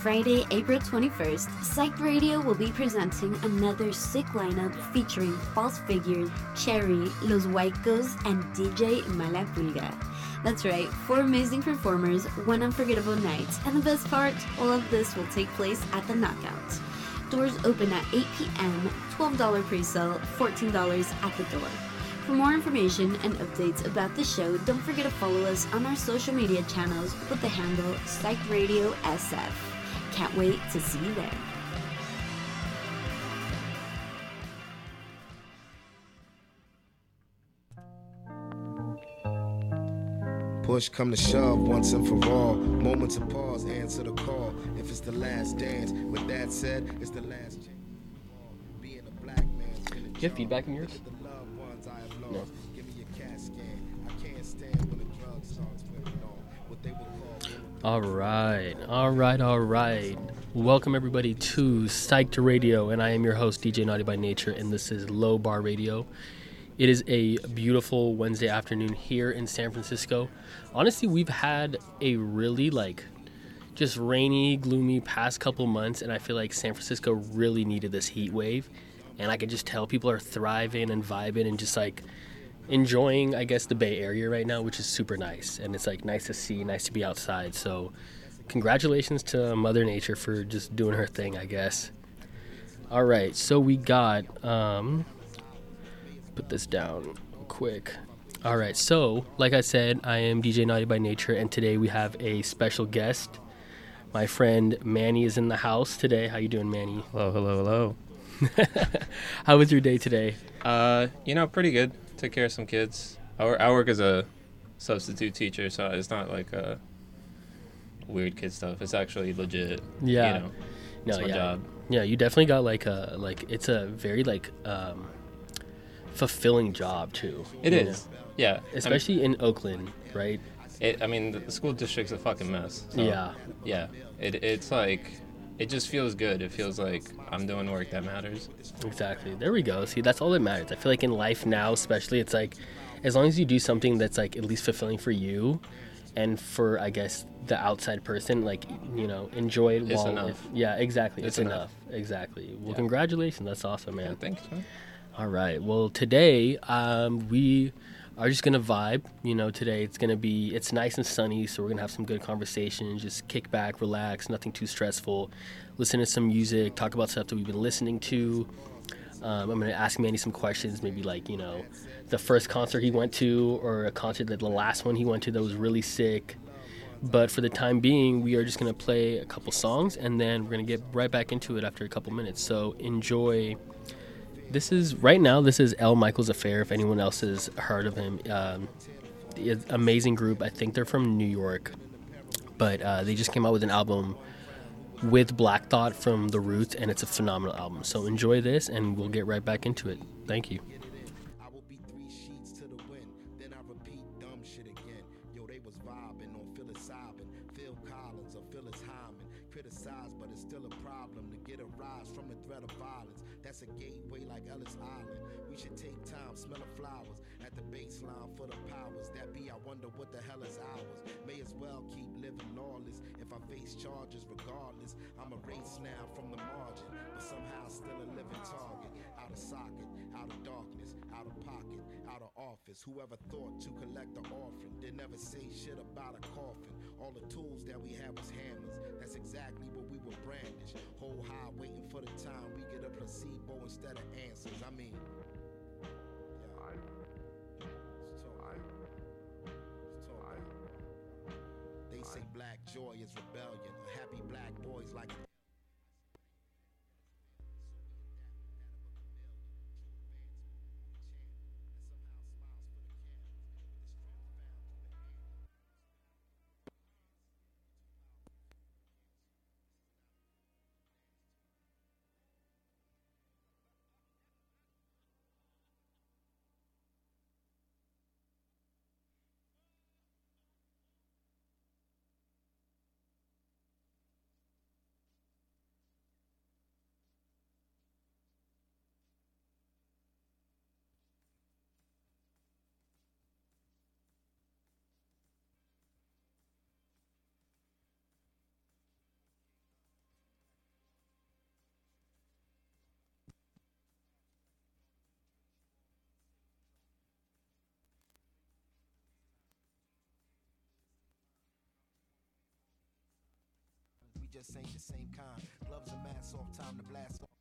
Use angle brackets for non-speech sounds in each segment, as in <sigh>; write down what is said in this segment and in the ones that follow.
Friday, April 21st, Psych Radio will be presenting another sick lineup featuring False Figures, Cherry, Los Huaycos, and DJ Malapulga. That's right, four amazing performers, one unforgettable night, and the best part, all of this will take place at the Knockout. Doors open at 8 p.m., $12 pre-sale, $14 at the door. For more information and updates about the show, don't forget to follow us on our social media channels with the handle Psych Radio SF. Can't wait to see you there. Push come to shove once and for all. Moments of pause, answer the call. If it's the last dance, with that said, it's the last chance. Being a black man. Do you have feedback in yours? No. All right, all right, all right. Welcome everybody to Psyched Radio, and I am your host DJ Naughty by Nature, and this is Low Bar Radio. It is a beautiful Wednesday afternoon here in San Francisco. Honestly, we've had a really like just rainy, gloomy past couple months, and I feel like San Francisco really needed this heat wave. And I can just tell people are thriving and vibing and just like enjoying, I guess, the Bay Area right now, which is super nice. And it's like nice to see, nice to be outside. So, congratulations to Mother Nature for just doing her thing, I guess. All right, so we got, um, put this down quick. All right, so like I said, I am DJ Naughty by Nature, and today we have a special guest. My friend Manny is in the house today. How you doing, Manny? Hello, hello, hello. <laughs> How was your day today? Uh, you know, pretty good. Took care of some kids. I work, I work as a substitute teacher, so it's not like a weird kid stuff. It's actually legit. Yeah. You know, No, it's my yeah, job. yeah. You definitely got like a like it's a very like um, fulfilling job too. It is. Yeah. I mean, especially in Oakland, right? it, I mean, the, the school district's a fucking mess. so, Yeah. Yeah. It, it's like, it just feels good. It feels like I'm doing work that matters. Exactly. There we go. See, that's all that matters. I feel like in life now, especially, it's like as long as you do something that's like at least fulfilling for you and for I guess the outside person, like you know, enjoy it It's while enough. it- yeah, exactly. It's, It's enough. Exactly. Well, Yeah. congratulations. That's awesome, man. Yeah, thanks, man. All right. Well, today um, we are just gonna vibe. You know, today it's gonna be it's nice and sunny, so we're gonna have some good conversations. Just kick back, relax, nothing too stressful. Listen to some music, talk about stuff that we've been listening to. Um, I'm gonna ask Manny some questions, maybe like you know, the first concert he went to, or a concert that the last one he went to that was really sick. But for the time being, we are just gonna play a couple songs, and then we're gonna get right back into it after a couple minutes. So enjoy. This is right now. This is El Michels Affair. If anyone else has heard of him, um, amazing group. I think they're from New York, but uh, they just came out with an album with Black Thought from The Roots, and it's a phenomenal album. So enjoy this, and we'll get right back into it. Thank you. Face charges, regardless, I'm a race now from the margin, but somehow still a living target. Out of socket, out of darkness, out of pocket, out of office. Whoever thought to collect the orphan did never say shit about a coffin. All the tools that we had was hammers. That's exactly what we were brandished. Whole high waiting for the time we get a placebo instead of answers. I mean, joy is rebellion. Happy black boys like just ain't the same kind. Gloves and masks off, time to blast off.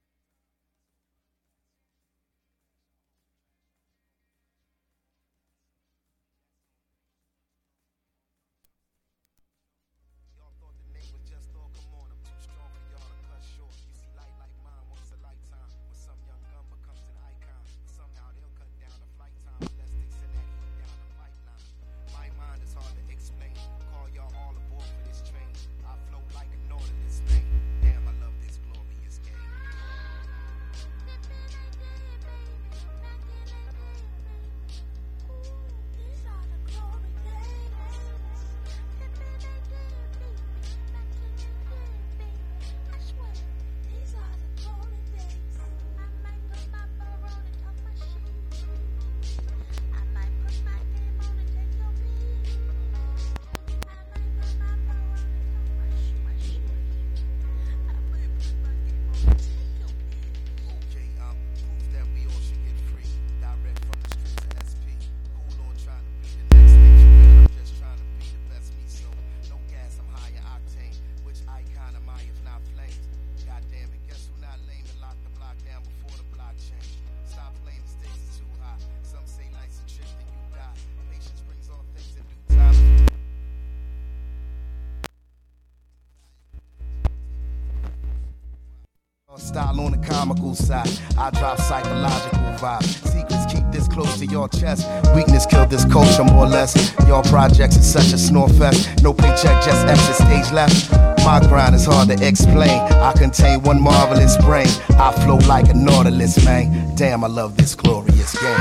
Style on the comical side, I drop psychological vibes. Secrets keep this close to your chest. Weakness killed this culture more or less. Your projects is such a snore fest. No paycheck, just exit stage left. My grind is hard to explain. I contain one marvelous brain. I flow like a nautilus, man. Damn, I love this glorious game.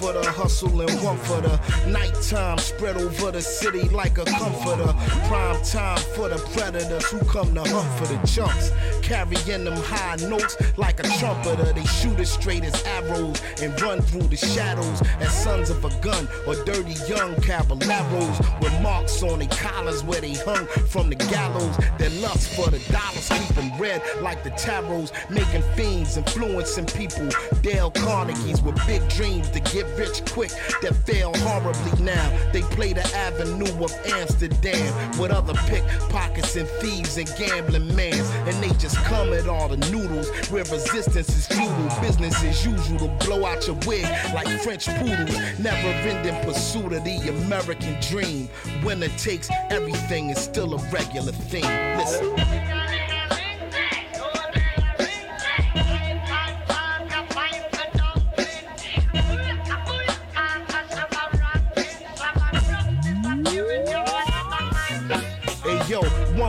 For the hustle, and one for the nighttime. Spread over the city like a comforter. Prime time for the predators who come to hunt for the chunks. Carrying them high notes like a trumpeter. They shoot as straight as arrows and run through the shadows as sons of a gun or dirty young caballeros with marks on their collars where they hung from the gallows. Their lust for the dollars keep them red like the tarots, making fiends, influencing people. Dale Carnegie's with big dreams to get rich quick that fail horribly now. They play the avenue of Amsterdam with other pickpockets and thieves and gambling mans. And they just come at all the noodles where resistance is futile. Business as usual to blow out your wig like French poodles. Never ending pursuit of the American dream. Winner takes everything is still a regular thing. Listen.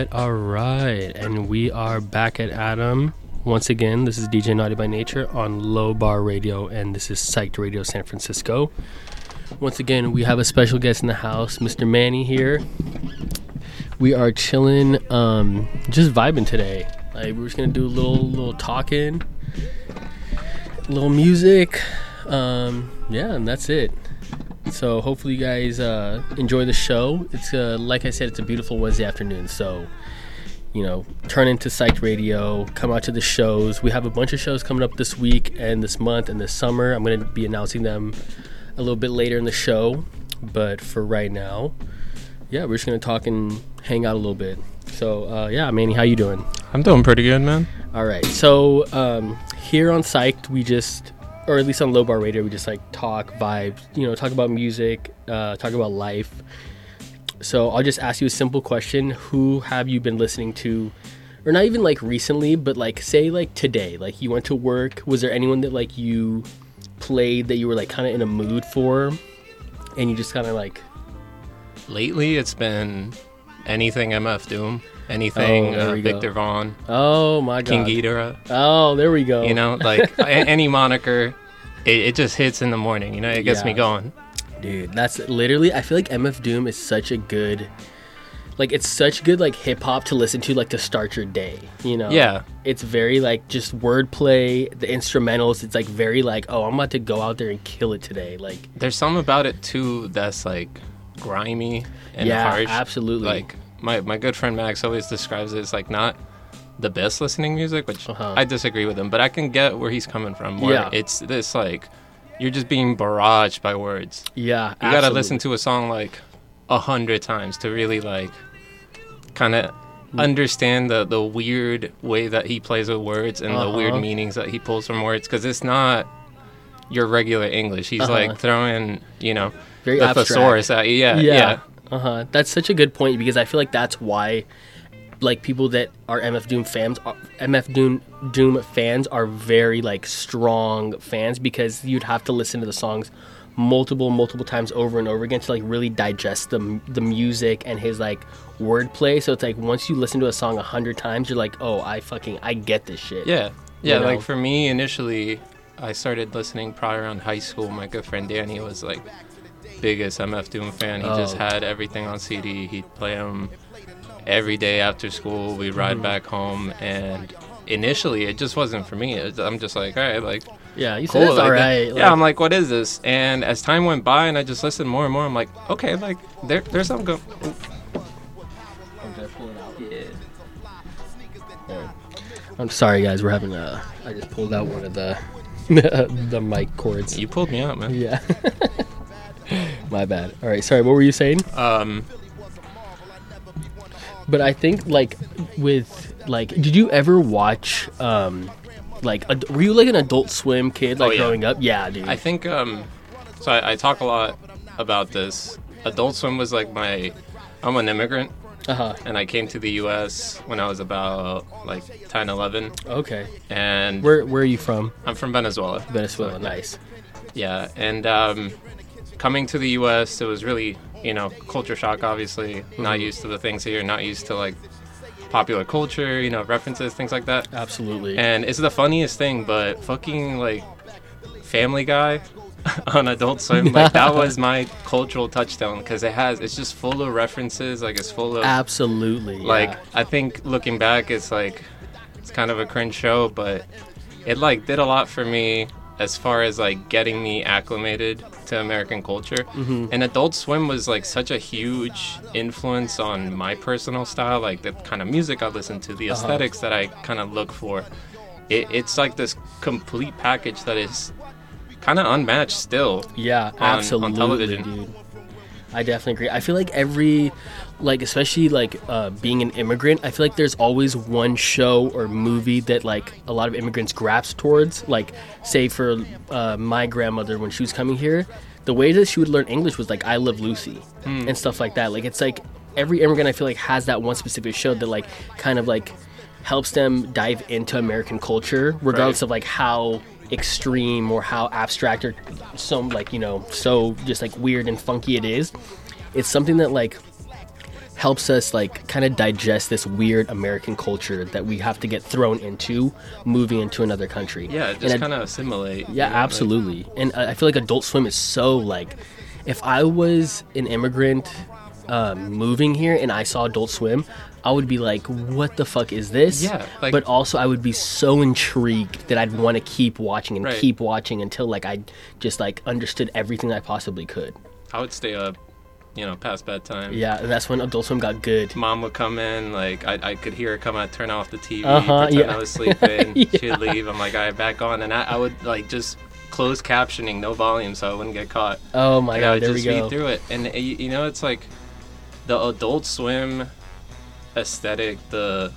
Right, all right. And we are back at Adam. Once again, this is DJ Naughty by Nature on Low Bar Radio, and this is Psyched Radio San Francisco. Once again, we have a special guest in the house, Mr. Manny here. We are chilling, um, just vibing today. Like we're just gonna do a little, little talking, little music. Um, yeah, and that's it. So hopefully you guys uh, enjoy the show. It's uh, like I said, it's a beautiful Wednesday afternoon. So you know, turn into Psych Radio, come out to the shows. We have a bunch of shows coming up this week and this month and this summer. I'm going to be announcing them a little bit later in the show. But for right now, yeah, we're just going to talk and hang out a little bit. So, uh, yeah, Manny, how you doing? I'm doing pretty good, man. All right. So um, here on Psyched, we just, or at least on Low Bar Radio, we just like talk vibes, you know, talk about music, uh, talk about life. So I'll just ask you a simple question: Who have you been listening to, or not even like recently, but like say like today, like you went to work. Was there anyone that like you played that you were like kind of in a mood for, and you just kind of like Lately, it's been anything MF Doom, anything Oh, uh, go. Viktor Vaughn, oh my King god, Geedorah. oh there we go. You know, <laughs> like a- any moniker, it, it just hits in the morning. You know, it gets me going. Dude, that's literally. I feel like MF Doom is such a good, like it's such good like hip hop to listen to like to start your day. You know. Yeah. It's very like just wordplay, the instrumentals. It's like very like, oh, I'm about to go out there and kill it today. Like, There's some about it too that's like grimy and Yeah, harsh. absolutely. Like my my good friend Max always describes it as like not the best listening music, which Uh-huh. I disagree with him, but I can get where he's coming from. Where Yeah. it's this like you're just being barraged by words. yeah, You gotta listen to a song like a hundred times to really like kind of Mm. understand the the weird way that he plays with words and the weird Uh-huh. meanings that he pulls from words because it's not your regular English. He's Uh-huh. like throwing, you know, Very the abstract. thesaurus at you. Yeah, Yeah. yeah. Uh huh. That's such a good point because I feel like that's why, like, people that are MF Doom fans, are, MF Doom Doom fans are very like strong fans because you'd have to listen to the songs multiple multiple times over and over again to like really digest the the music and his like wordplay. So it's like once you listen to a song a hundred times, you're like, oh, I fucking I get this shit. Yeah. Yeah, You know? like for me initially I started listening probably around high school. My good friend Danny was like biggest MF Doom fan. He just Oh. had everything on CD. He'd play them every day after school. We'd ride Mm-hmm. back home and initially it just wasn't for me. It- I'm just like, all right, like yeah. You said cool. it's like, alright. yeah, like- I'm like, what is this? And as time went by and I just listened more and more, I'm like, okay, like there, there's something going. I'm gonna pull it out. Yeah. I'm sorry, guys. We're having a. I just pulled out one of the <laughs> the mic cords. You pulled me out, man. Yeah. <laughs> <laughs> My bad. All right. Sorry. What were you saying? Um, But I think like with like, did you ever watch um like ad- were you like an Adult Swim kid like Oh, yeah. growing up? Yeah, dude. I think um, so. I, I talk a lot about this. Adult Swim was like my. I'm an immigrant, uh huh. and I came to the U.S. when I was about like 10, 11, Okay. and Where Where are you from? I'm from Venezuela. Venezuela. So, Nice. Yeah, and um, coming to the U.S., it was really, you know, culture shock. Obviously, not Mhm. used to the things here, not used to like popular culture, you know, references, things like that. Absolutely. And it's the funniest thing, but fucking like Family Guy <laughs> on Adult Swim, like that <laughs> was my cultural touchdown because it has, it's just full of references, like it's full of Absolutely. like yeah. I think looking back, it's like it's kind of a cringe show, but it like did a lot for me as far as like getting me acclimated to American culture. Mhm. And Adult Swim was like such a huge influence on my personal style, like the kind of music I listen to, the Uh-huh. aesthetics that I kind of look for. It, it's like this complete package that is kind of unmatched still. Yeah, on absolutely, television. dude. I definitely agree. I feel like every, like especially like uh, being an immigrant, I feel like there's always one show or movie that like a lot of immigrants grasp towards. Like, say for uh, my grandmother when she was coming here, the way that she would learn English was like I Love Lucy and stuff like that. Like it's like every immigrant I feel like has that one specific show that like kind of like helps them dive into American culture, regardless Right. of like how extreme or how abstract or some like you know so just like weird and funky it is. It's something that like helps us like kind of digest this weird American culture that we have to get thrown into moving into another country. Yeah, just kind of assimilate. you yeah, know, like- absolutely. and I I feel like Adult Swim is so like, if I was an immigrant, um, moving here and I saw Adult Swim, I would be like, "What the fuck is this?" Yeah, like- but also I would be so intrigued that I'd want to keep watching and Right. keep watching until like I just like understood everything I possibly could. I would stay up, you know, past bedtime. Yeah, and that's when Adult Swim got good. Mom would come in, like I, I could hear her come out, turn off the TV, Uh-huh, pretend yeah. I was sleeping. <laughs> Yeah. She'd leave. I'm like, all right, back on, and I, I would like just closed captioning, no volume, so I wouldn't get caught. Oh my Like, I god, would there we just go. read through it, and uh, you know, it's like the Adult Swim aesthetic, the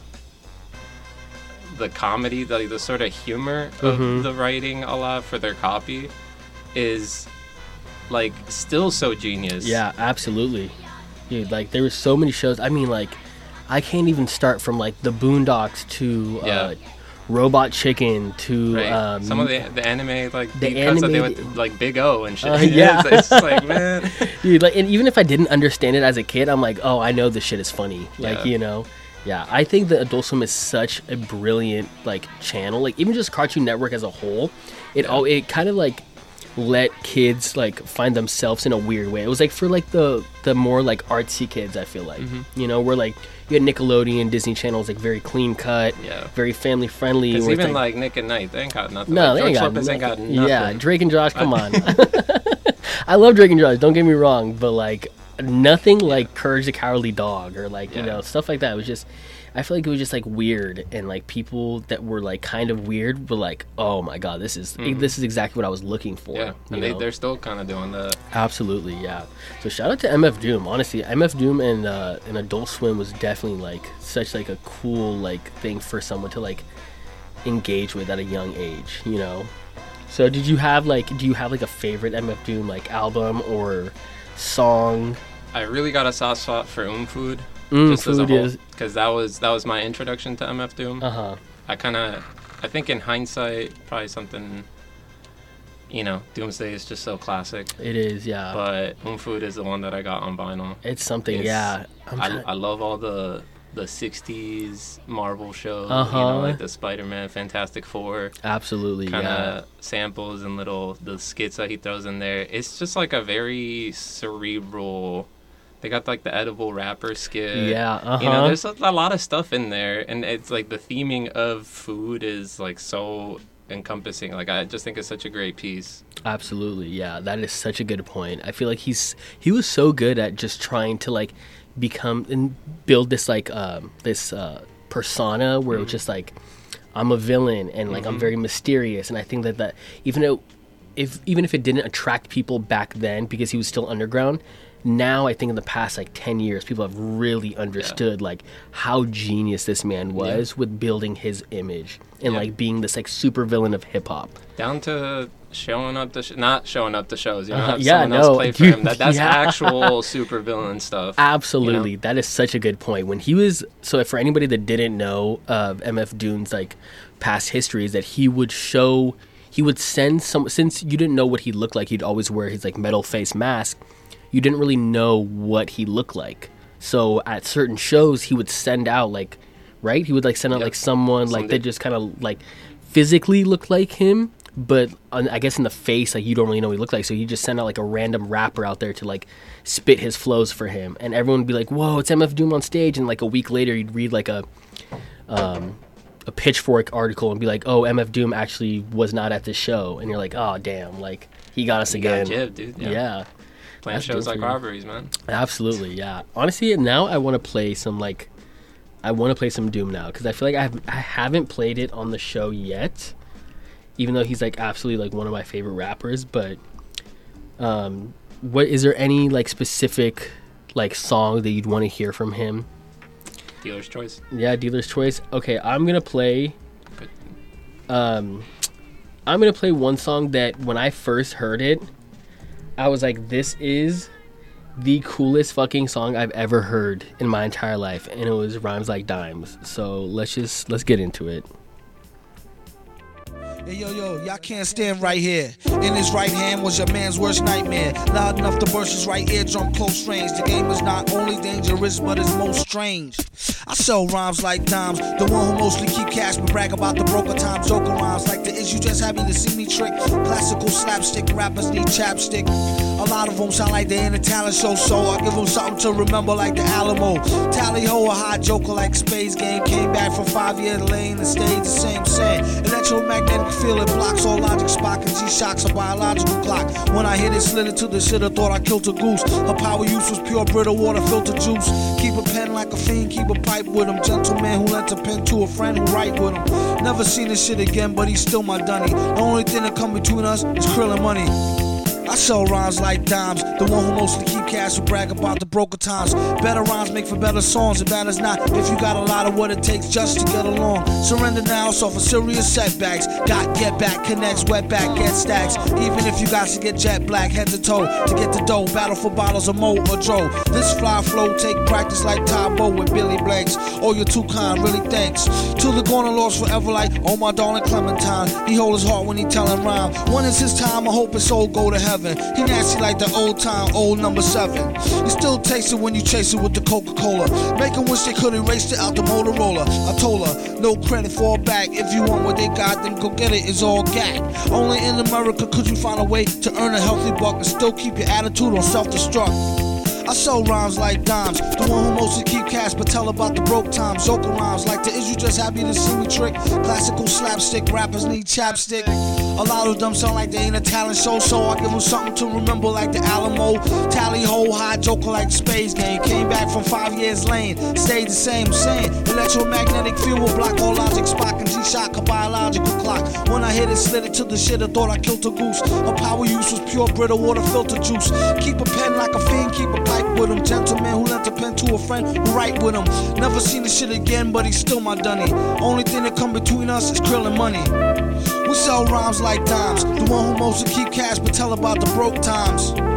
the comedy, the the sort of humor of Mhm. the writing a lot for their copy is like still so genius. Yeah, absolutely. Dude, like there were so many shows. I mean, like I can't even start from like the Boondocks to uh, Yeah. Robot Chicken to Right. um, Some of the the anime like the cuts that they would like Big O and shit. Uh, <laughs> it's, yeah. it's just like man. <laughs> dude. Like, and even if I didn't understand it as a kid, I'm like, oh, I know this shit is funny. Like, Yeah. you know. Yeah, I think that Adult Swim is such a brilliant like channel. Like even just Cartoon Network as a whole, it all it kind of like let kids like find themselves in a weird way. It was like for like the the more like artsy kids. I feel like Mm-hmm. you know where like you had Nickelodeon, Disney channels like very clean cut, Yeah. very family friendly. Even like Nick at Nite, they ain't got nothing. no, like, they ain't got, ain't got nothing. Yeah, Drake and Josh, come on. <laughs> <laughs> I love Drake and Josh. Don't get me wrong, but like nothing like Courage the Cowardly Dog or like you know stuff like that. It was just, I feel like it was just like weird and like people that were like kind of weird were like, oh my god, this is this is exactly what I was looking for. Mm-hmm. Yeah, and they, know? they're still kind of doing that. Absolutely, yeah. So shout out to MF Doom. Honestly, MF Doom and uh, and Adult Swim was definitely like such like a cool like thing for someone to like engage with at a young age. You know. So did you have like do you have like a favorite MF Doom like album or song? I really got a soft spot for Um Food. Mm, just as a Food whole, because that was that was my introduction to MF Doom. Uh huh. I kind of, I think in hindsight, probably something. You know, Doomsday is just so classic. It is, yeah. But Um Food is the one that I got on vinyl. it's something, It's- yeah. I'm I, love all the the 60s Marvel shows, you Uh-huh. know, like the Spider-Man, Fantastic Four, absolutely, kind yeah. samples and little the skits that he throws in there. It's just like a very cerebral. They got like the edible rapper skit. Yeah, uh-huh. You know, there's a, a lot of stuff in there, and it's like the theming of food is like so encompassing. Like I just think it's such a great piece. Absolutely, yeah. That is such a good point. I feel like he's he was so good at just trying to like become and build this like um this uh persona where Mm-hmm. it's just like I'm a villain and like I'm very mysterious and I think that that even though if even if it didn't attract people back then because he was still underground now I think in the past like 10 years people have really understood like how genius this man was with building his image and Yeah. like being this like super villain of hip hop. Down to showing up to sh- not showing up to shows. You know, have <laughs> Yeah, no, play for dude, him. That <laughs> that's yeah. actual <laughs> supervillain stuff. Absolutely, that is such a good point. When he was so, for anybody that didn't know of MF Doom's like past history, is that he would show, he would send some. Since you didn't know what he looked like, he'd always wear his like metal face mask. You didn't really know what he looked like. So at certain shows, he would send out like, right? He would like send out Yep. like someone like Somebody- that just kind of like physically looked like him, but on, I guess in the face, like you don't really know what he looked like. So he just sent out like a random rapper out there to like spit his flows for him, and everyone would be like, "Whoa, it's MF Doom on stage!" And like a week later, you'd read like a um, a Pitchfork article and be like, "Oh, MF Doom actually was not at this show," and you're like, "Oh, damn!" Like he got us got again. Jib, dude. yeah. Yeah. Playing That's shows like robberies, man. Absolutely, yeah. Honestly, now I want to play some like, I want to play some Doom now because I feel like I have I haven't played it on the show yet, even though he's like absolutely like one of my favorite rappers. But, um, what is there any like specific like song that you'd want to hear from him? Dealer's choice. Yeah, dealer's choice. Okay, I'm gonna play. Um, I'm gonna play one song that when I first heard it, I was like, "This is the coolest fucking song I've ever heard in my entire life," and it was "Rhymes Like Dimes." So let's just let's get into it. Hey, yo, yo, y'all can't stand right here. In his right hand was your man's worst nightmare. Loud enough to burst his right eardrum close range. The game is not only dangerous, but it's most strange. I sell rhymes like dimes. The one who mostly keep cash, but brag about the broker time. Joker rhymes like the issue just happy to see me trick. Classical slapstick rappers need chapstick. A lot of them sound like they in a talent show, so I give them something to remember like the Alamo. Tally ho, a hot joker like Space Ghost. Came back from five years lane and stayed the same set. Electromagnetic field it blocks all logic, Spock and G shocks a biological clock. When I hit it, slid it to the shit, I thought I killed a goose. Her power use was pure brittle water filter juice. Keep a pen like a fiend, keep a pipe with him. Gentleman who lent a pen to a friend who write with him. Never seen this shit again, but he's still my dunny. The only thing that come between us is krill and money. I sell rhymes like dimes. The one who mostly keep cash will brag about the broker times. Better rhymes make for better songs. It matters not if you got a lot of what it takes just to get along. Surrender now, so for serious setbacks. Got get back, connects, wet back, get stacks. Even if you got to get jet black, head to toe to get the dough. Battle for bottles of Mo or Joe. This fly flow take practice like Tae Bo with Billy Blanks. Oh, you're too kind, really thanks. To the corner lost forever like, oh my darling Clementine. He hold his heart when he tellin' rhyme. When is his time? I hope his soul go to heaven. He nasty like the old time, old number seven. You still taste it when you chase it with the Coca Cola. Make 'em wish they could erase it out the Motorola. I told her, no credit for a back. If you want what they got, then go get it. It's all gag. Only in America could you find a way to earn a healthy buck and still keep your attitude on self destruct. I sell rhymes like dimes. The one who mostly keep cash, but tell about the broke times. Joker rhymes like the is you just happy to see me trick. Classical slapstick rappers need chapstick. A lot of them sound like they ain't a talent show, so I give them something to remember like the Alamo. Tally ho, high joker like Space Ghost. Came back from five years lane, stayed the same, same. Electromagnetic field will block all logic, Spock and G shock a biological clock. When I hit it, slid it to the shit, I thought I killed a goose. A power use was pure Brita water filter juice. Keep a pen like a fiend, keep a pipe with him. Gentleman who lent a pen to a friend who write with him. Never seen the shit again, but he's still my dunny. Only thing that come between us is krill and money. Sell rhymes like dimes. The one who mostly keep cash, but tell about the broke times.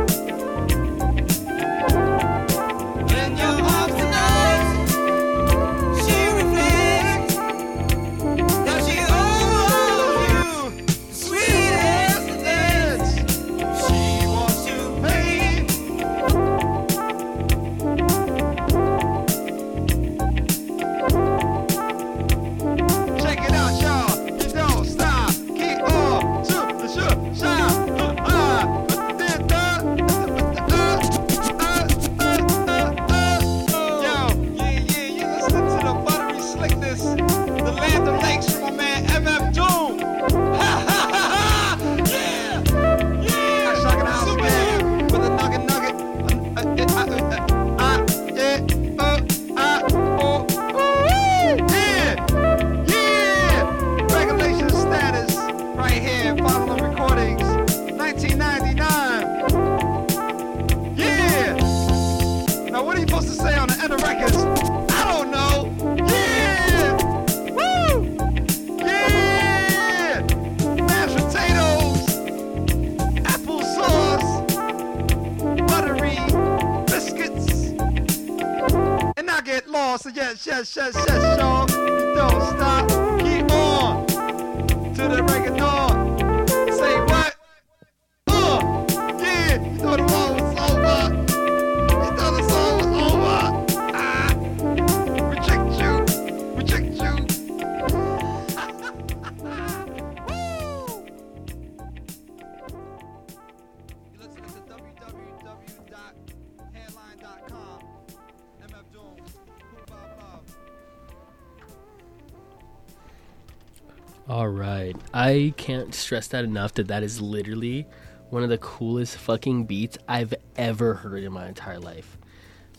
I can't stress that enough that that is literally one of the coolest fucking beats I've ever heard in my entire life.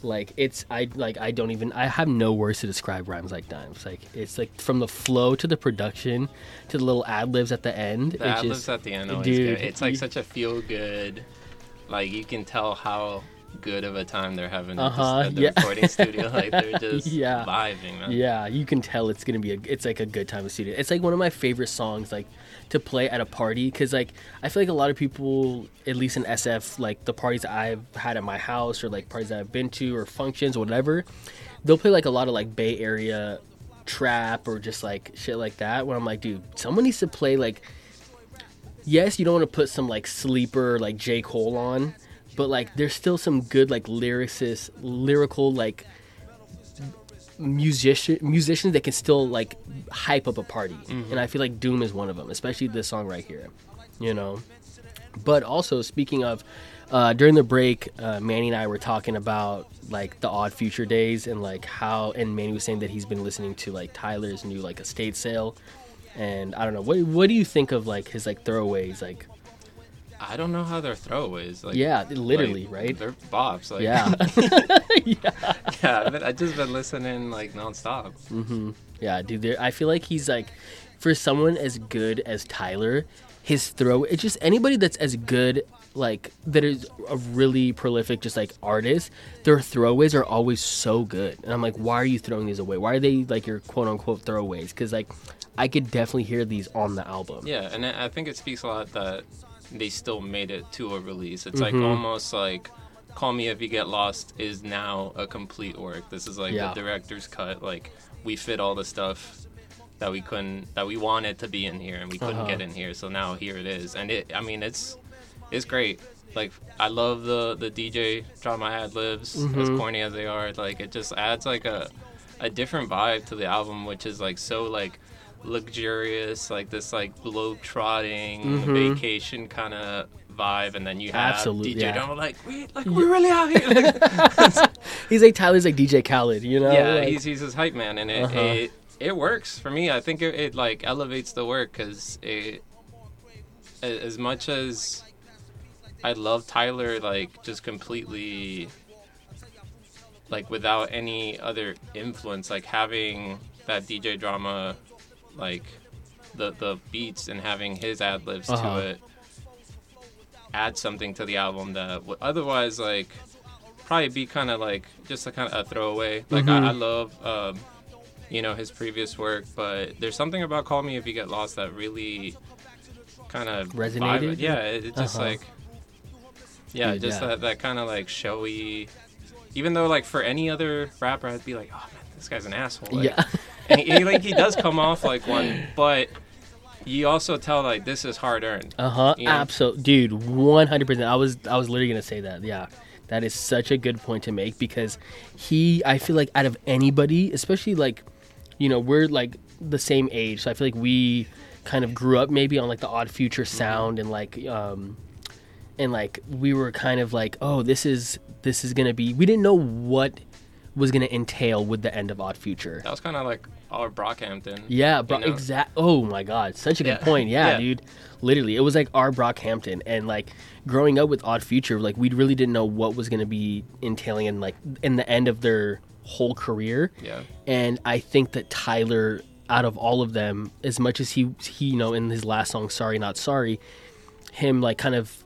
Like it's I like I don't even I have no words to describe rhymes like dimes. Like it's like from the flow to the production to the little ad libs at the end. The ad libs at the end always dude, good. It's like you- such a feel good. Like you can tell how good of a time they're having at, Uh-huh, at the yeah. recording studio. <laughs> Like they're just <laughs> Yeah. vibing, man. Yeah, you can tell it's gonna be a. It's like a good time of studio. It's like one of my favorite songs, like to play at a party, because like I feel like a lot of people, at least in SF, like the parties I've had at my house or like parties that I've been to or functions, whatever, they'll play like a lot of like Bay Area trap or just like shit like that. Where I'm like, dude, someone needs to play like. Yes, you don't want to put some like sleeper like J Cole on, but like there's still some good like lyricist, lyrical like musician musicians that can still like hype up a party. And i feel like doom is one of them especially this song right here you know? But also speaking of uh, during the break, uh, Manny and I were talking about like the Odd Future days and like how, and Manny was saying that he's been listening to like Tyler's new like estate sale, and I don't know what what do you think of like his like throwaways like I don't know how they're throwaways. Like yeah literally like, right They're bops. Like, yeah <laughs> <laughs> yeah. But I just been listening like nonstop. Mm-hmm. yeah dude I feel like he's like for someone as good as Tyler his throw it's just anybody that's as good like that is a really prolific just like artist their throwaways are always so good and i'm like why are you throwing these away why are they like your quote unquote throwaways because like i could definitely hear these on the album Yeah, and I I think it speaks a lot that they still made it to a release. It's like Mm-hmm. almost like Call Me If You Get Lost is now a complete work. This is like Yeah. the director's cut. Like we fit all the stuff that we couldn't that we wanted to be in here and we couldn't Uh-huh. get in here. So now here it is. And it I mean it's it's great. Like I love the the DJ drama ad libs as Mm-hmm. corny as they are. Like it just adds like a a different vibe to the album, which is like so like luxurious, like this like globe trotting vacation kind of vibe, and then you have Mm-hmm. Absolutely, DJ yeah. Like we like we're really out here. Like, <laughs> <laughs> he's like tyler's like dj khaled you know yeah, Like- he's he's his hype man, and it Uh-huh. it, it works for me. I think it, it like elevates the work because it as much as I love Tyler, like just completely like without any other influence, like having that DJ drama, like the the beats and having his ad libs Uh-huh. to it add something to the album that would otherwise like probably be kind of like just a kind of a throwaway. Like Mm-hmm. I, I love um, you know his previous work, but there's something about Call Me If You Get Lost that really kind of Resonated? Yeah, it, it just Uh-huh. like yeah, Dude, just yeah. that that kind of like showy. Even though like for any other rapper, I'd be like, oh man, this guy's an asshole. Like, yeah <laughs> and he, like he does come off like one, but you also tell like this is hard earned. Uh-huh. You know? Absolutely. Dude, 100%. I was I was literally going to say that. Yeah. That is such a good point to make because he I feel like out of anybody, especially like you know, we're like the same age. So I feel like we kind of grew up maybe on like the odd future sound and like um and like we were kind of like, "Oh, this is this is going to be we didn't know what was going to entail with the end of odd future. That was kind of like Oh, our Brockhampton. Yeah, bro. know? Exact. Oh my God, such a good Yeah. point. Yeah, Yeah. dude. Literally, it was like our Brockhampton, and like growing up with Odd Future, like we really didn't know what was going to be entailing in like in the end of their whole career. Yeah. And I think that Tyler, out of all of them, as much as he he you know in his last song, "Sorry Not Sorry," him like kind of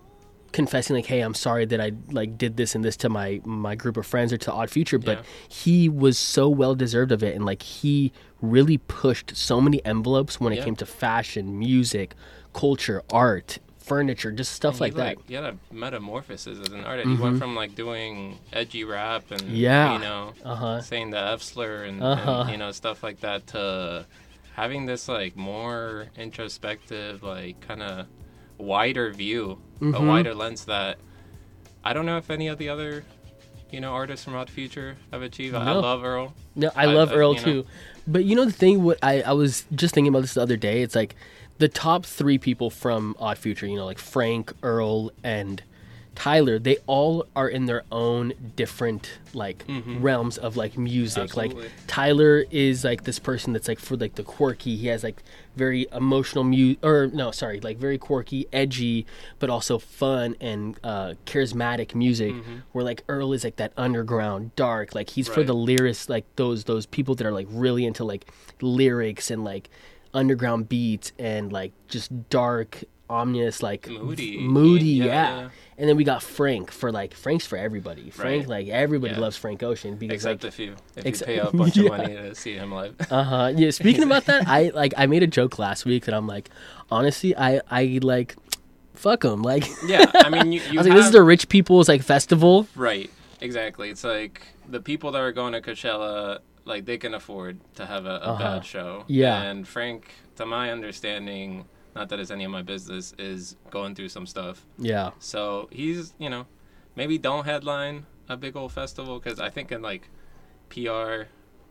confessing like hey i'm sorry that i like did this and this to my my group of friends or to odd future but Yeah. he was so well deserved of it and like he really pushed so many envelopes when it Yeah. came to fashion music culture art furniture just stuff He, like that He had a metamorphosis as an artist. He went from like doing edgy rap and Mm-hmm. Yeah. you know, uh-huh saying the F slur and, Uh-huh. and you know stuff like that to having this like more introspective, like kind of wider view, a Mhm. wider lens that I don't know if any of the other you know artists from Odd Future have achieved. I- I love Earl. No, I, I- love I- Earl you know. too. But you know the thing what I, I was just thinking about this the other day, it's like the top three people from Odd Future, you know, like Frank, Earl, and Tyler, they all are in their own different like realms of like music. Like Mm-hmm. Tyler is like this person that's like for like the quirky. He has like very emotional mu or no, sorry, like very quirky, edgy, but also fun and uh, charismatic music. Where like Earl is like that underground, dark. Like he's for Mm-hmm. The lyrics, like those those people that are like really into like lyrics and like underground beats and like just dark, ominous, like Moody. moody, Yeah, yeah. yeah. And then we got Frank for like Frank's for everybody. Frank, Right. like everybody Yeah. loves Frank Ocean because Except like if you if ex- you pay <laughs> a bunch of money to see him live. <laughs> uh huh. Yeah. Speaking about that, I <laughs> like I made a joke last week that I'm like, honestly, I I like, fuck them. Like, yeah, I mean you, I you was like, this is the rich people's like festival. Right. Exactly. It's like the people that are going to Coachella, like they can afford to have a, a Uh-huh. bad show. Yeah. And Frank, to my understanding, not that it's any of my business, is going through some stuff. Yeah. So he's, you know, maybe don't headline a big old festival because I think in like PR,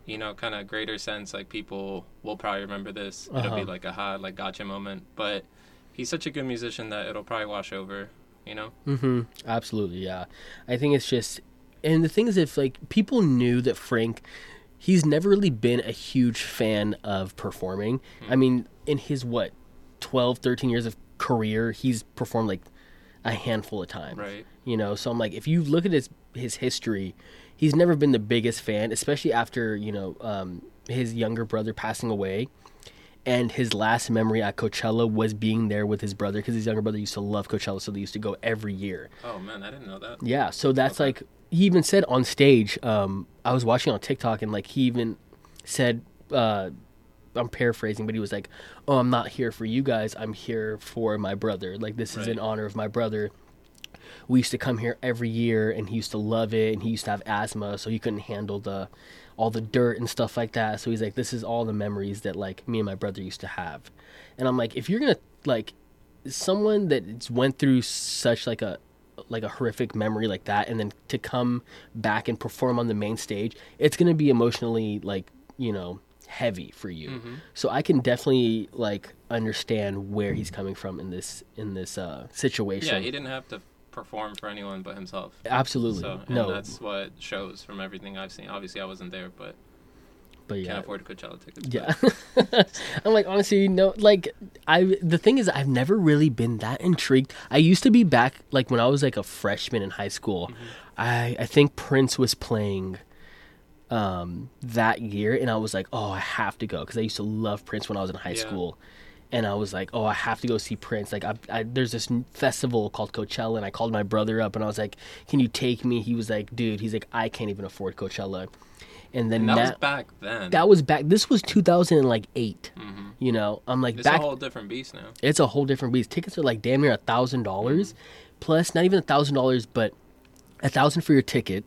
you know, kind of greater sense, like people will probably remember this. It'll Uh-huh. be like a hot, like gotcha moment. But he's such a good musician that it'll probably wash over You know? Mm-hmm. Absolutely, yeah. I think it's just, and the thing is, if like people knew that Frank, he's never really been a huge fan of performing. I mean, in his what, 12, 13 years of career, he's performed like a handful of times. Right. You know, so I'm like, if you look at his his history, he's never been the biggest fan, especially after you know um, his younger brother passing away. And his last memory at Coachella was being there with his brother because his younger brother used to love Coachella, so they used to go every year. Oh man, I didn't know that. Yeah, so that's Okay. like he even said on stage. Um, I was watching on TikTok and like he even said, uh, I'm paraphrasing, but he was like, "Oh, I'm not here for you guys. I'm here for my brother. Like this is in honor of my brother." We used to come here every year, and he used to love it. And he used to have asthma, so he couldn't handle the all the dirt and stuff like that. So he's like, "This is all the memories that like me and my brother used to have." And I'm like, if you're gonna like someone that went through such like a like a horrific memory like that and then to come back and perform on the main stage it's going to be emotionally like you know heavy for you Mm-hmm. so i can definitely like understand where he's coming from in this in this uh situation Yeah, he didn't have to perform for anyone but himself. absolutely So and no that's what shows from everything I've seen. Obviously, I wasn't there, but but can't yeah afford Coachella tickets. yeah <laughs> i'm like honestly no like i the thing is i've never really been that intrigued i used to be back like when i was like a freshman in high school Mm-hmm. i i think prince was playing um that year and i was like oh i have to go because i used to love prince when i was in high Yeah. school and i was like oh i have to go see prince like I, I there's this festival called coachella and i called my brother up and i was like can you take me he was like dude he's like i can't even afford coachella and then and that na- was back then. that was back this was 2008 you know i'm like Mm-hmm. it's back a whole different beast now. it's a whole different beast tickets are like damn near a thousand dollars plus not even a thousand dollars but a thousand for your ticket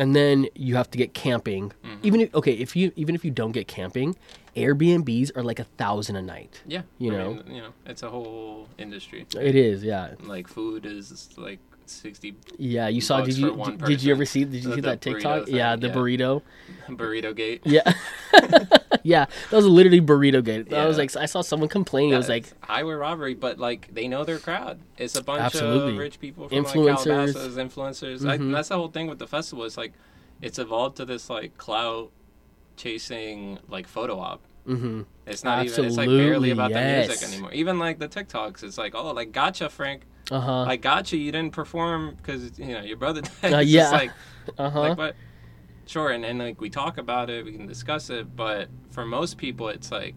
and then you have to get camping Mm-hmm. even if okay if you even if you don't get camping airbnbs are like a thousand a night Yeah, You I know? mean, you know, it's a whole industry. it is yeah Like food is like sixty yeah you saw did you did, did you ever see did you The- see that tiktok thing, yeah the yeah. burrito <laughs> burrito gate. yeah <laughs> yeah that was literally burrito gate i was like i saw someone complaining it was like highway robbery, but like they know their crowd. It's a bunch Absolutely. of rich people from Influencers. like Calabasas, influencers. I, Mhm. that's the whole thing with the festival. It's like it's evolved to this like clout chasing like photo op. mm-hmm It's not even. It's like barely Absolutely, about the music anymore. Even like the TikToks, it's like, oh, like gotcha, Frank. Uh-huh I gotcha. You didn't perform because you know your brother <laughs> died. Uh, yeah. like <laughs> uh-huh like what sure and, and like we talk about it we can discuss it but for most people it's like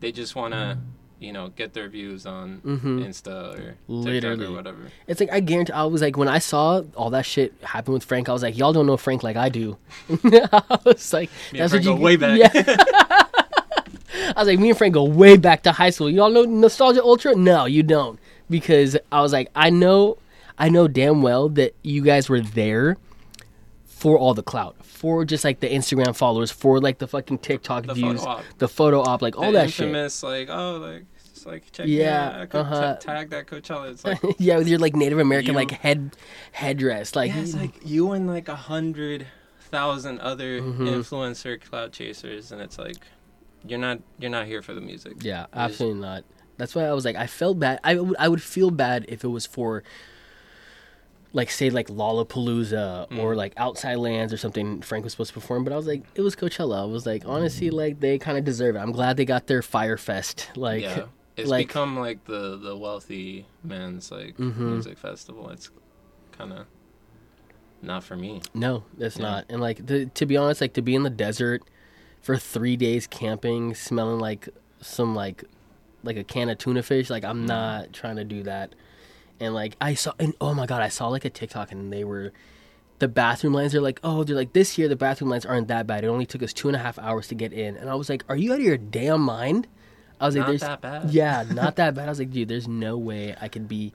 they just want to you know get their views on Mhm. insta or TikTok Literally. or whatever It's like I guarantee. I was like when I saw all that shit happen with Frank, I was like, y'all don't know Frank like I do. <laughs> I was like, Me and Frank go way back. Yeah. I was like, me and Frank go way back to high school. Y'all know Nostalgia Ultra? No, you don't, because I was like, I know, I know damn well that you guys were there for all the clout, for just like the Instagram followers, for like the fucking TikTok The views, photo the photo op, like all the that shit. infamous like oh like just like check Yeah, could uh-huh. tag that coachella it's like <laughs> yeah, with your like Native American You- like head headdress, like, yeah, it's like you and like a hundred thousand other Mm-hmm. influencer cloud chasers and it's like you're not you're not here for the music Yeah, absolutely not. That's why I was like, I felt bad. I would, I would feel bad if it was for, like, say, like Lollapalooza Mm. or like Outside Lands or something. Frank was supposed to perform, but I was like, it was Coachella. I was like, honestly, like they kind of deserve it. I'm glad they got their Fyre Fest. Like, yeah <laughs> it's like- become like the the wealthy man's like Mhm. music festival it's kind of not for me no, it's Yeah. not. And like, the, to be honest, like to be in the desert for three days camping, smelling like some like like a can of tuna fish. Like, Mm. I'm not trying to do that. And like I saw, and oh my god, I saw like a TikTok, and they were the bathroom lines are like, oh, they're like this year the bathroom lines aren't that bad. It only took us two and a half hours to get in, and I was like, are you out of your damn mind? I was like, Not there's that bad. yeah, not <laughs> that bad. I was like, dude, there's no way I could be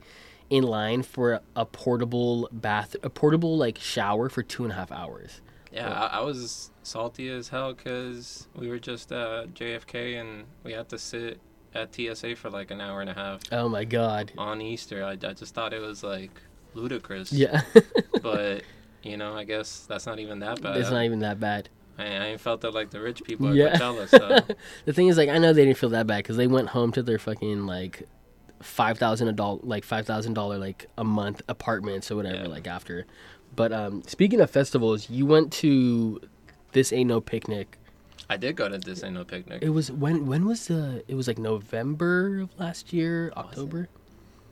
in line for a portable bath, a portable like shower for two and a half hours. Yeah, I, I was salty as hell because we were just at JFK and we had to sit at TSA for like an hour and a half Oh my god. on Easter. I, I just thought it was like ludicrous. Yeah, <laughs> But, you know, I guess that's not even that bad. it's not even that bad. I, I ain't felt that like the rich people at Yeah. Coachella, so. <laughs> The thing is, like, I know they didn't feel that bad because they went home to their fucking like five thousand adult like five thousand dollar like a month apartments or whatever Yeah. like after. But um, speaking of festivals, you went to this ain't no picnic. I did go to no picnic. It was when when was the it was like November of last year, October.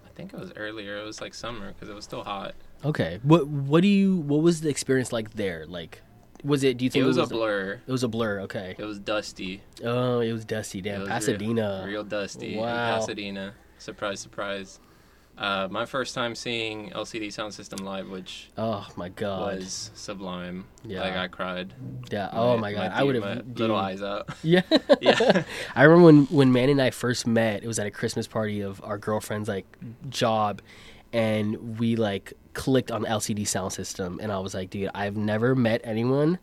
I think it was earlier. It was like summer because it was still hot. Okay. What what do you what was the experience like there? Like was it do you think It was a blur. It was a blur, okay. It was dusty. Oh, it was dusty, It damn. was Pasadena. Real, real dusty. in Wow. Pasadena. Surprise, surprise. Uh, my first time seeing LCD Sound System live, which Oh my god. was sublime. Yeah. Like I cried. yeah. Oh my god. I would my have little eyes out. <laughs> Yeah. <laughs> Yeah. <laughs> I remember when when Manny and I first met. It was at a Christmas party of our girlfriend's like job, and we like clicked on LCD sound system, and I was like, dude, I've never met anyone.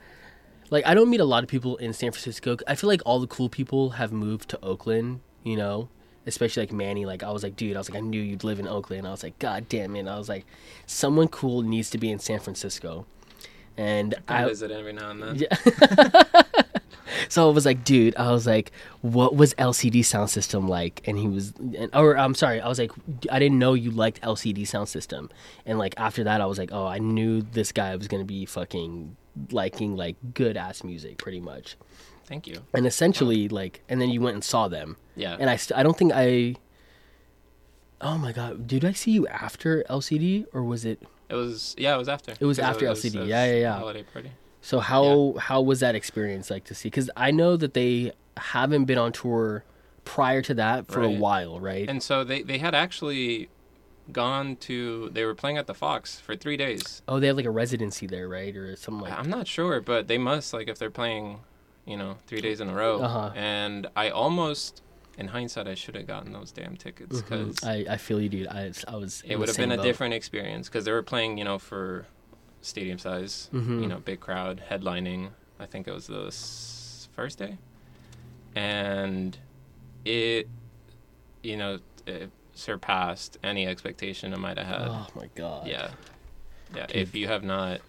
Like I don't meet a lot of people in San Francisco. I feel like all the cool people have moved to Oakland. You know. Especially like Manny, like I was like, dude, I was like, I knew you'd live in Oakland. I was like, God damn it! I was like, someone cool needs to be in San Francisco, and I I, visit every now and then. yeah. <laughs> so I was like, dude, I was like, what was LCD sound system like? And he was, and, or I'm sorry, I was like, I didn't know you liked LCD sound system. And like after that, I was like, oh, I knew this guy was gonna be fucking liking like good ass music, pretty much. Thank you. And essentially, like, and then you went and saw them. Yeah. And I, st- I don't think I. Oh my god, did I see you after LCD or was it? It was yeah, it was after. It was after LCD. Uh, yeah, yeah, yeah. Holiday party. So how how was that experience like to see? Because I know that they haven't been on tour prior to that for a while, right? And so they they had actually gone to they were playing at the Fox for three days. oh, they have like a residency there, right, or something like. I'm not sure, but they must like if they're playing, you know, three days in a row. Uh-huh. And I almost, in hindsight, I should have gotten those damn tickets because I, I feel you, dude. I, I was. it would have been a boat. different experience because they were playing, you know, for stadium size, Mhm. you know, big crowd headlining. I think it was the s- first day, and it, you know, it surpassed any expectation I might have had. Oh my god. Yeah. Yeah. Dude. If you have not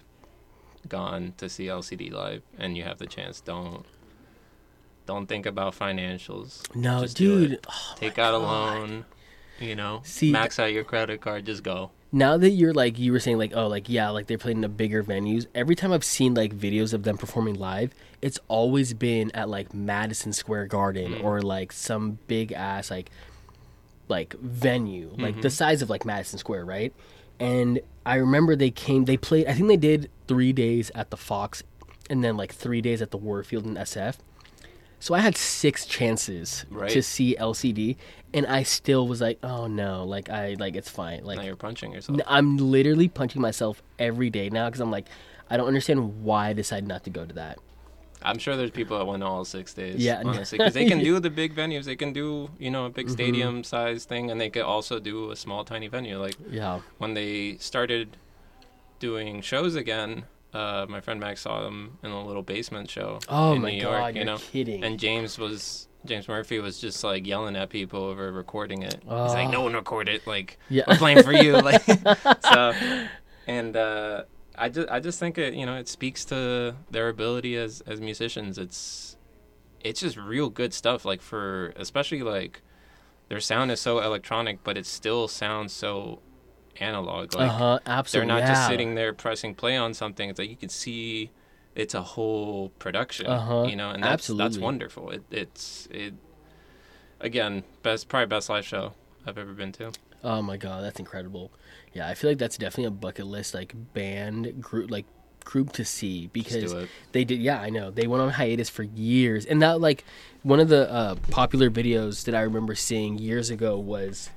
gone to see LCD live and you have the chance, don't don't think about financials. No, Just dude. oh Take out a loan, you know. See, max out your credit card, just go. Now that you're like you were saying like oh like yeah like they're playing in the bigger venues. Every time I've seen like videos of them performing live, it's always been at like Madison Square Garden Mm. or like some big ass like like venue like the size of like Madison Square, right? And I remember they came they played I think they did 3 days at the Fox and then like 3 days at the Warfield in SF. So I had 6 chances Right. to see LCD and I still was like, "Oh no, like I like it's fine." Like now you're punching yourself. I'm literally punching myself every day now because I'm like, I don't understand why I decided not to go to that. I'm sure there's people that went all six days. Yeah. honestly, because they can do <laughs> the big venues. They can do you know a big Mm-hmm. stadium size thing, and they could also do a small tiny venue. Like Yeah. when they started doing shows again, uh, my friend Max saw them in a little basement show Oh in my New god, York. you're you know, kidding. and James was James Murphy was just like yelling at people over recording it. He's like, "No one record it! Like Yeah. we're playing for you!" Like <laughs> so, and uh, I just I just think it you know it speaks to their ability as as musicians. It's it's just real good stuff. Like for especially like their sound is so electronic, but it still sounds so analog. Like uh huh. they're not yeah. just sitting there pressing play on something. It's like you can see it's a whole production. Uh-huh. You know, and that's that's wonderful. It it's it again best probably best live show I've ever been to. Oh my god, that's incredible. Yeah, I feel like that's definitely a bucket list like band group like group to see because it. they did. Yeah, I know they went on hiatus for years, and that like one of the uh, popular videos that I remember seeing years ago was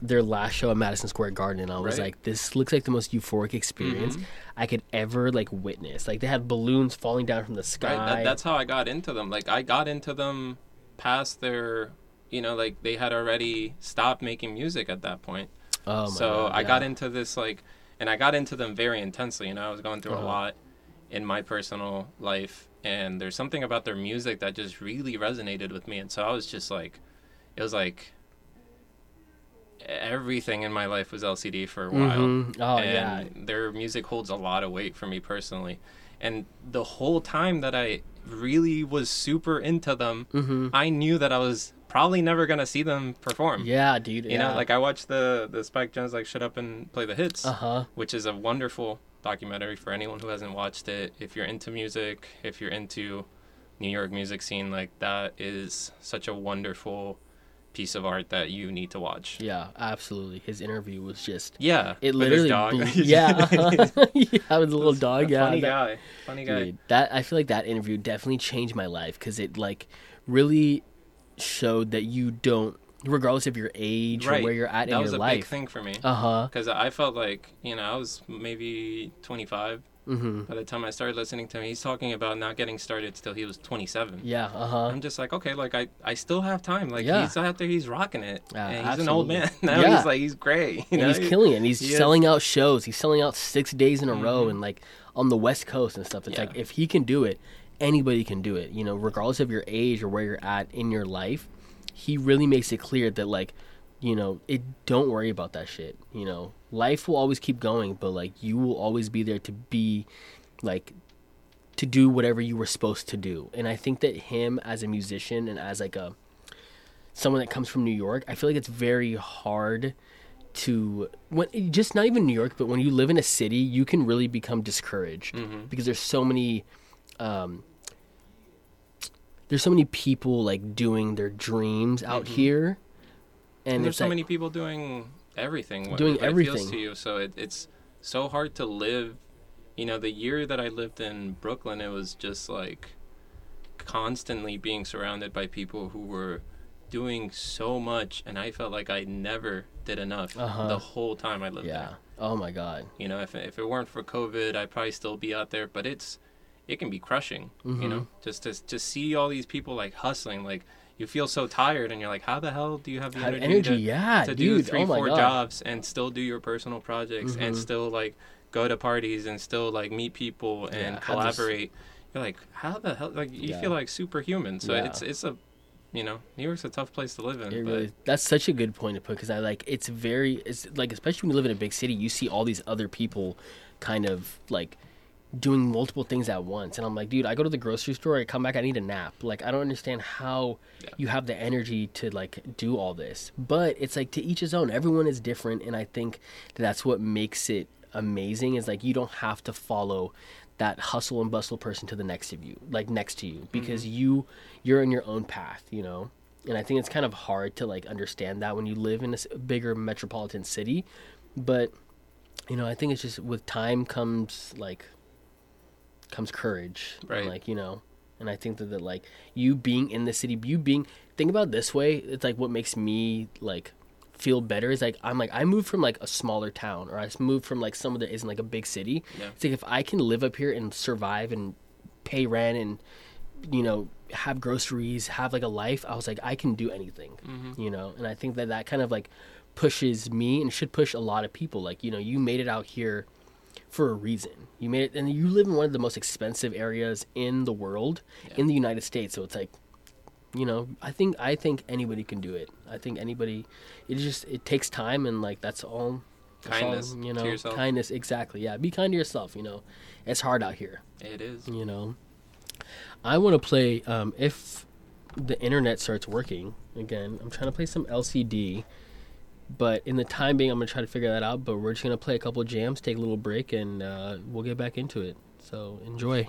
their last show at Madison Square Garden. And I was Right. like, this looks like the most euphoric experience Mhm. I could ever like witness. Like they had balloons falling down from the sky. Right. That, that's how I got into them. Like I got into them past their, you know, like they had already stopped making music at that point. oh my so God, I got into this like, and I got into them very intensely. You know, I was going through Uh-huh. a lot in my personal life, and there's something about their music that just really resonated with me. And so I was just like, it was like everything in my life was LCD for a while Mhm. Oh yeah. and their music holds a lot of weight for me personally. And the whole time that I really was super into them, Mm-hmm. I knew that I was probably never gonna see them perform. Yeah, dude. You know, like I watched the the Spike Jonze like shut up and play the hits, uh huh. which is a wonderful documentary for anyone who hasn't watched it. If you're into music, if you're into New York music scene, like that is such a wonderful piece of art that you need to watch. Yeah, absolutely. His interview was just. Yeah, It literally, dog. blew- <laughs> yeah, <laughs> <laughs> yeah, with the little dog. Yeah, funny that- guy, funny guy. Dude, that I feel like that interview definitely changed my life because it like really showed that you don't, regardless of your age Right, or where you're at that in was your a big thing for me. Uh huh. because I felt like you know I was maybe 25 Mm-hmm. by the time I started listening to him. He's talking about not getting started till he was 27. Yeah. Uh huh. I'm just like, okay, like I, I still have time. Like Yeah. he's out there, he's rocking it. Yeah, and he's an old man <laughs> now. Yeah. He's like, he's great. You know? he's killing it. He's he is. selling out shows. He's selling out six days in a row Mhm. and like on the West Coast and stuff. It's Yeah. like if he can do it, anybody can do it. You know, regardless of your age or where you're at in your life, he really makes it clear that like, you know, it don't worry about that shit. You know, life will always keep going, but like you will always be there to be like to do whatever you were supposed to do. And I think that him as a musician and as like a someone that comes from New York, I feel like it's very hard to when just not even New York, but when you live in a city, you can really become discouraged because there's so many um there's so many people like doing their dreams out here. And, and there's so like, many people doing everything. what- Doing what it feels to you. So it, it's so hard to live. You know, the year that I lived in Brooklyn, it was just like constantly being surrounded by people who were doing so much, and I felt like I never did enough Uh-huh. the whole time I lived yeah there. oh my god You know, if if it weren't for COVID, I'd probably still be out there. But it's it can be crushing. Mm-hmm. You know, just to to see all these people like hustling, like you feel so tired, and you're like, how the hell do you have the energy, energy, to, yeah, to do dude, three oh four God. jobs and still do your personal projects and Mhm. still like go to parties and still like meet people and Yeah, collaborate? You're like, how the hell? Like you Yeah. feel like superhuman. So Yeah. it's it's a you know, New York's a tough place to live in. Really, that's such a good point to put because I like it's very it's like especially when you live in a big city, you see all these other people kind of like doing multiple things at once, and I'm like, dude, I go to the grocery store, I come back, I need a nap. Like I don't understand how Yeah. you have the energy to like do all this, but it's like to each his own. Everyone is different, and I think that that's what makes it amazing. Is like you don't have to follow that hustle and bustle person to the next of you like next to you because mm-hmm. you you're in your own path you know and i think it's kind of hard to like understand that when you live in a bigger metropolitan city but you know i think it's just with time comes like comes courage and, Right. like you know and i think that, that like you being in the city you being think about this way it's like what makes me like feel better is like i'm like i moved from like a smaller town or i moved from like somewhere that isn't like a big city Yeah. it's like if i can live up here and survive and pay rent and you know have groceries have like a life i was like i can do anything mm-hmm. you know and i think that that kind of like pushes me and should push a lot of people like you know you made it out here for a reason. You made it and you live in one of the most expensive areas in the world in the united states. So it's like you know i think i think anybody can do it. I think anybody it just it takes time and like that's all that's all, Kindness you know kindness exactly. Yeah be kind to yourself you know. It's hard out here. It is. you know. I want to play um, if the internet starts working again i'm trying to play some lcd but in the time being i'm gonna try to figure that out but we're just gonna play a couple jams take a little break and uh, we'll get back into it. So enjoy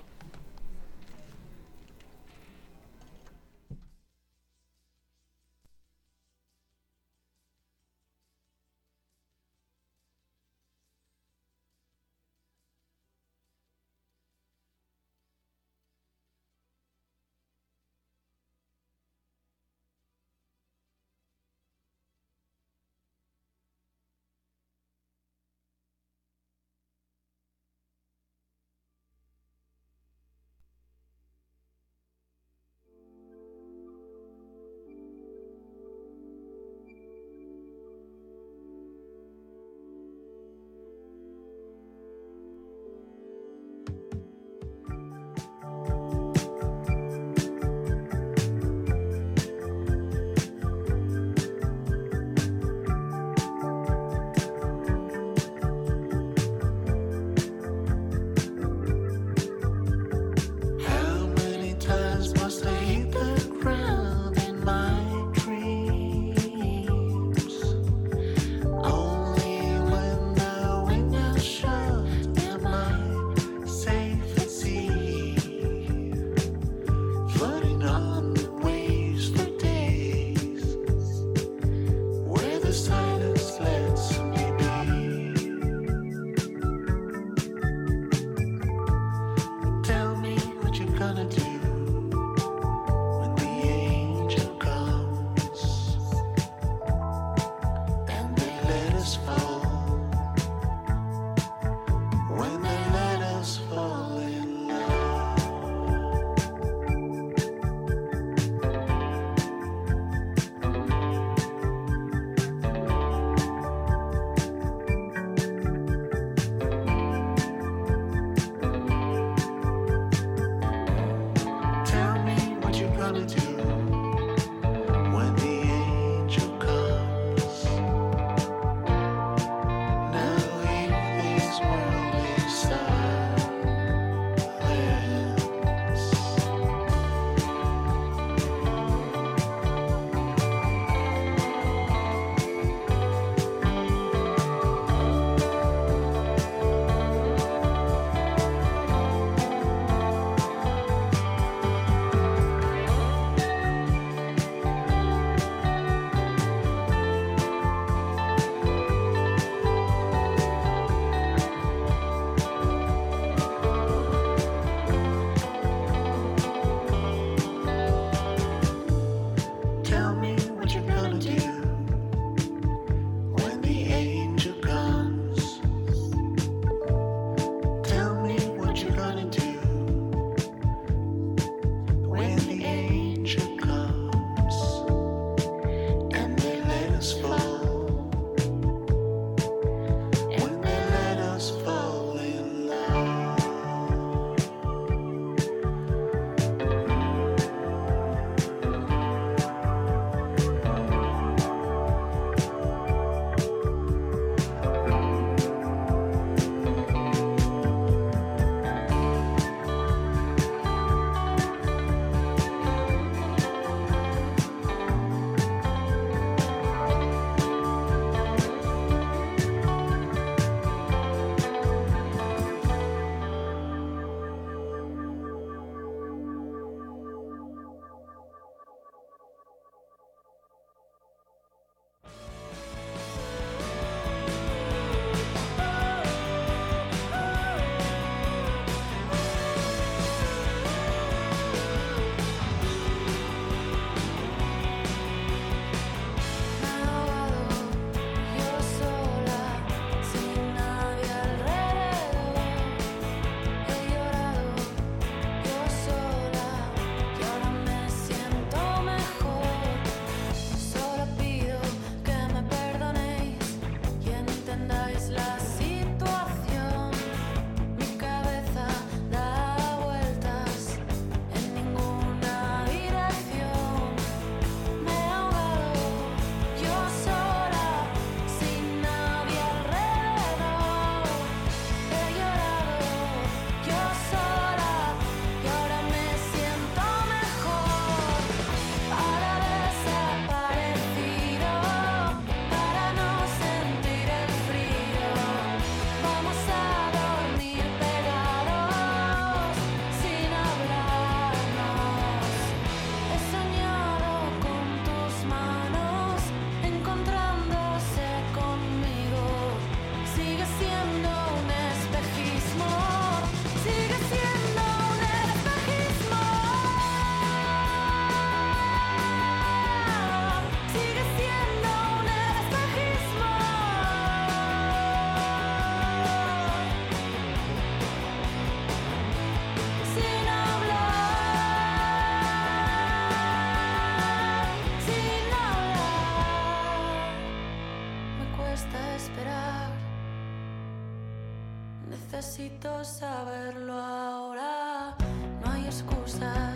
Necesito saberlo ahora. No hay excusa